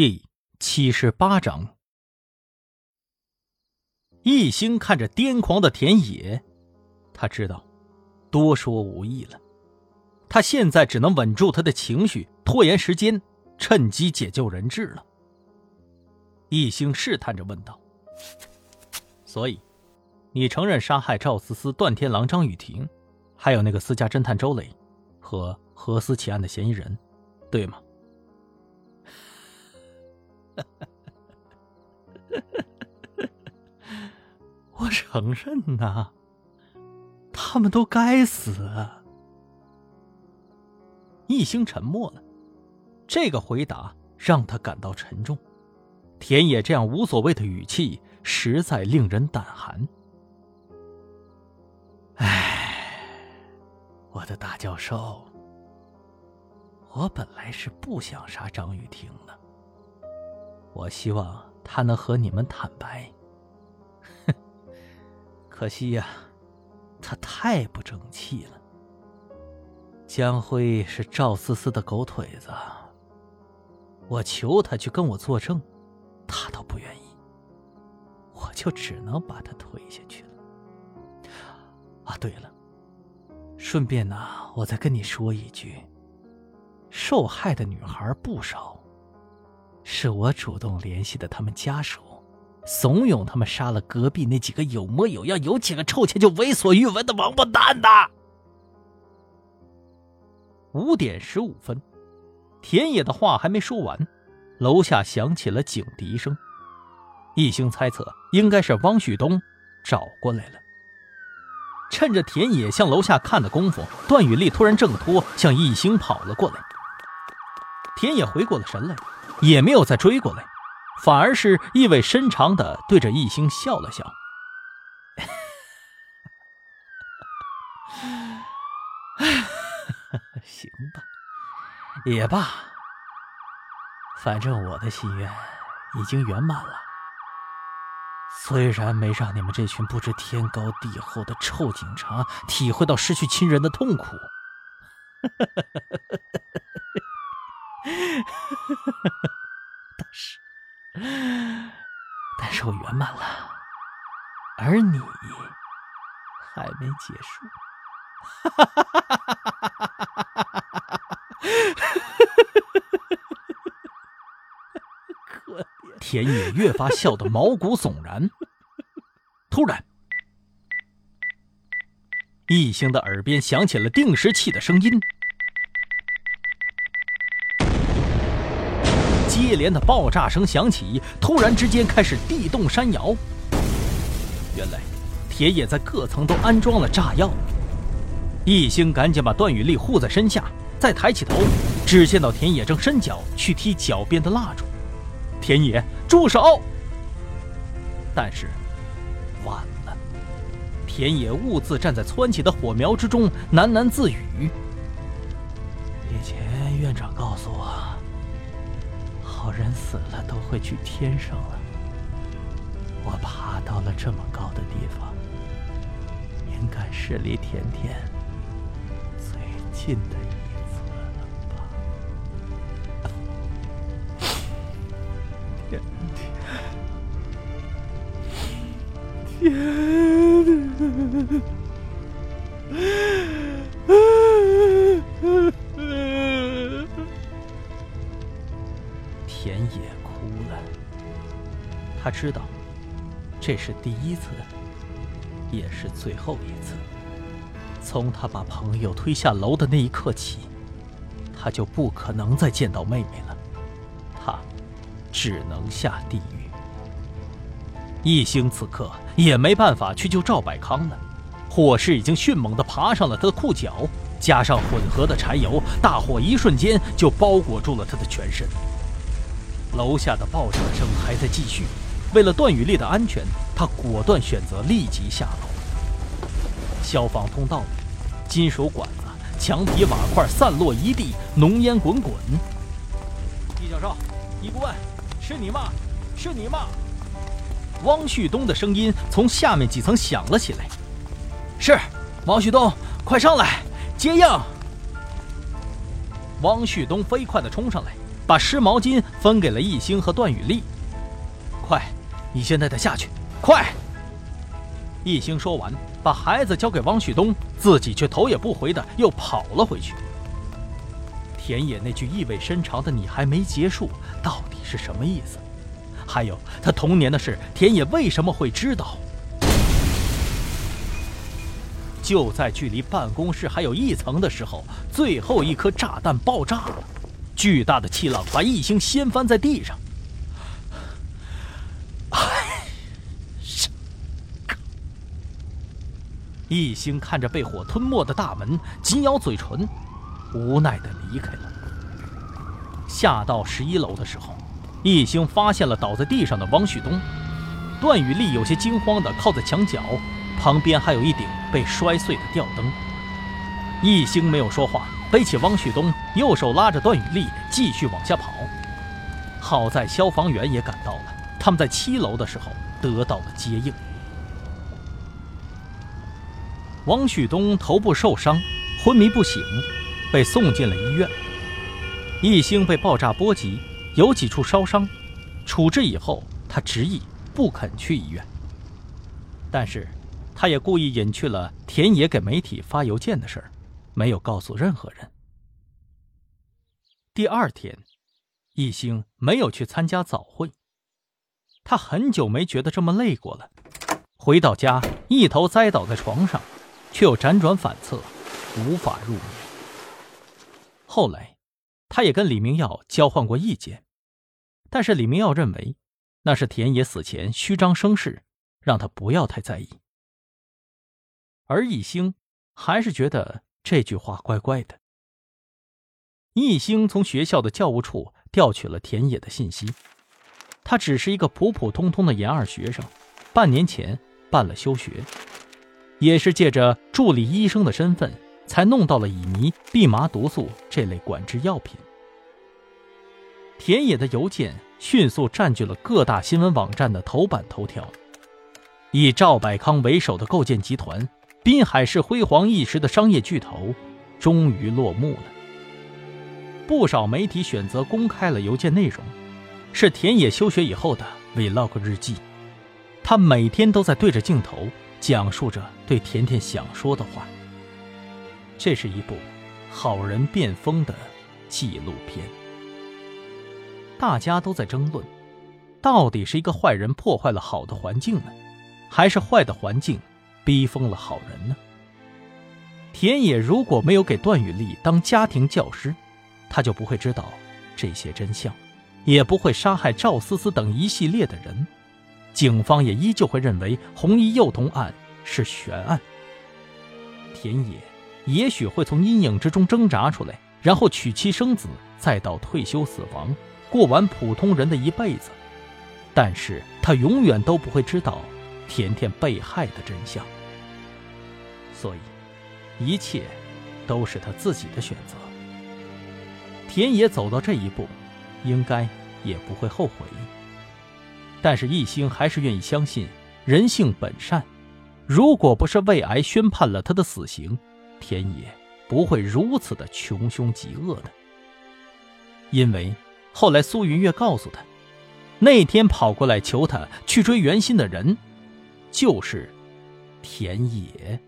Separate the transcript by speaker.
Speaker 1: 第七十八章，一心看着癫狂的田野，他知道多说无益了。他现在只能稳住他的情绪，拖延时间，趁机解救人质了。一心试探着问道：“所以，你承认杀害赵思思、段天狼、张雨婷，还有那个私家侦探周磊和何思奇案的嫌疑人，对吗？” 我承认呐，他们都该死。一星沉默了，这个回答让他感到沉重。田野这样无所谓的语气，实在令人胆寒。唉，我的大教授，我本来是不想杀张雨婷的。我希望他能和你们坦白。哼，可惜呀，他太不争气了。江辉是赵思思的狗腿子，我求他去跟我作证，他都不愿意，我就只能把他推下去了。啊，对了，顺便呢，我再跟你说一句，受害的女孩不少。是我主动联系的他们家属，怂恿他们杀了隔壁那几个有模有样、有几个臭钱就为所欲为的王八蛋的。五点十五分，田野的话还没说完，楼下响起了警笛声。一兴猜测应该是汪旭东找过来了。趁着田野向楼下看的功夫，段雨丽突然挣脱，向一兴跑了过来。田野回过了神来。也没有再追过来，反而是意味深长的对着易星笑了笑。行吧，也罢，反正我的心愿已经圆满了。虽然没让你们这群不知天高地厚的臭警察体会到失去亲人的痛苦。但是，但是我圆满了，而你还没结束。可，田野越发笑得毛骨悚然。突然，异星的耳边响起了定时器的声音。接连的爆炸声响起，突然之间开始地动山摇。原来，田野在各层都安装了炸药。一星赶紧把段雨丽护在身下，再抬起头，只见到田野正伸脚去踢脚边的蜡烛。田野，住手！但是，晚了。田野兀自站在蹿起的火苗之中，喃喃自语：“以前院长告诉我。”好人死了都会去天上了。我爬到了这么高的地方，应该是离甜甜最近的一次了吧？甜甜，甜甜。他知道这是第一次，也是最后一次。从他把朋友推下楼的那一刻起，他就不可能再见到妹妹了，他只能下地狱。一星此刻也没办法去救赵百康了，火势已经迅猛地爬上了他的裤脚，加上混合的柴油，大火一瞬间就包裹住了他的全身。楼下的爆炸声还在继续，为了段雨丽的安全，他果断选择立即下楼。消防通道里，金属管子、墙皮瓦块散落一地，浓烟滚滚。易教授，易顾问，是你吗？是你吗？汪旭东的声音从下面几层响了起来。是，汪旭东，快上来接应！汪旭东飞快地冲上来。把湿毛巾分给了易兴和段雨丽。快，你现在得下去，快！一星说完，把孩子交给汪旭东，自己却头也不回的又跑了回去。田野那句意味深长的“你还没结束”到底是什么意思？还有他童年的事，田野为什么会知道？就在距离办公室还有一层的时候，最后一颗炸弹爆炸了，巨大的气浪把一星掀翻在地上。一兴看着被火吞没的大门，紧咬嘴唇，无奈的离开了。下到十一楼的时候，一兴发现了倒在地上的汪旭东，段雨丽有些惊慌的靠在墙角。旁边还有一顶被摔碎的吊灯。一兴没有说话，背起汪旭东，右手拉着段雨丽继续往下跑。好在消防员也赶到了，他们在七楼的时候得到了接应。汪旭东头部受伤，昏迷不醒，被送进了医院。易兴被爆炸波及，有几处烧伤，处置以后，他执意不肯去医院。但是。他也故意隐去了田野给媒体发邮件的事儿，没有告诉任何人。第二天，易兴没有去参加早会。他很久没觉得这么累过了。回到家，一头栽倒在床上，却又辗转反侧，无法入眠。后来，他也跟李明耀交换过意见，但是李明耀认为那是田野死前虚张声势，让他不要太在意。而易兴还是觉得这句话怪怪的。易兴从学校的教务处调取了田野的信息，他只是一个普普通通的研二学生，半年前办了休学，也是借着助理医生的身份才弄到了乙醚、蓖麻毒素这类管制药品。田野的邮件迅速占据了各大新闻网站的头版头条，以赵百康为首的构建集团。滨海市辉煌一时的商业巨头，终于落幕了。不少媒体选择公开了邮件内容，是田野休学以后的 vlog 日记。他每天都在对着镜头讲述着对甜甜想说的话。这是一部好人变疯的纪录片。大家都在争论，到底是一个坏人破坏了好的环境呢，还是坏的环境？逼疯了好人呢。田野如果没有给段雨丽当家庭教师，他就不会知道这些真相，也不会杀害赵思思等一系列的人。警方也依旧会认为红衣幼童案是悬案。田野也许会从阴影之中挣扎出来，然后娶妻生子，再到退休死亡，过完普通人的一辈子。但是他永远都不会知道。甜甜被害的真相，所以一切都是他自己的选择。田野走到这一步，应该也不会后悔。但是一心还是愿意相信人性本善。如果不是胃癌宣判了他的死刑，田野不会如此的穷凶极恶的。因为后来苏云月告诉他，那天跑过来求他去追袁心的人。就是田野。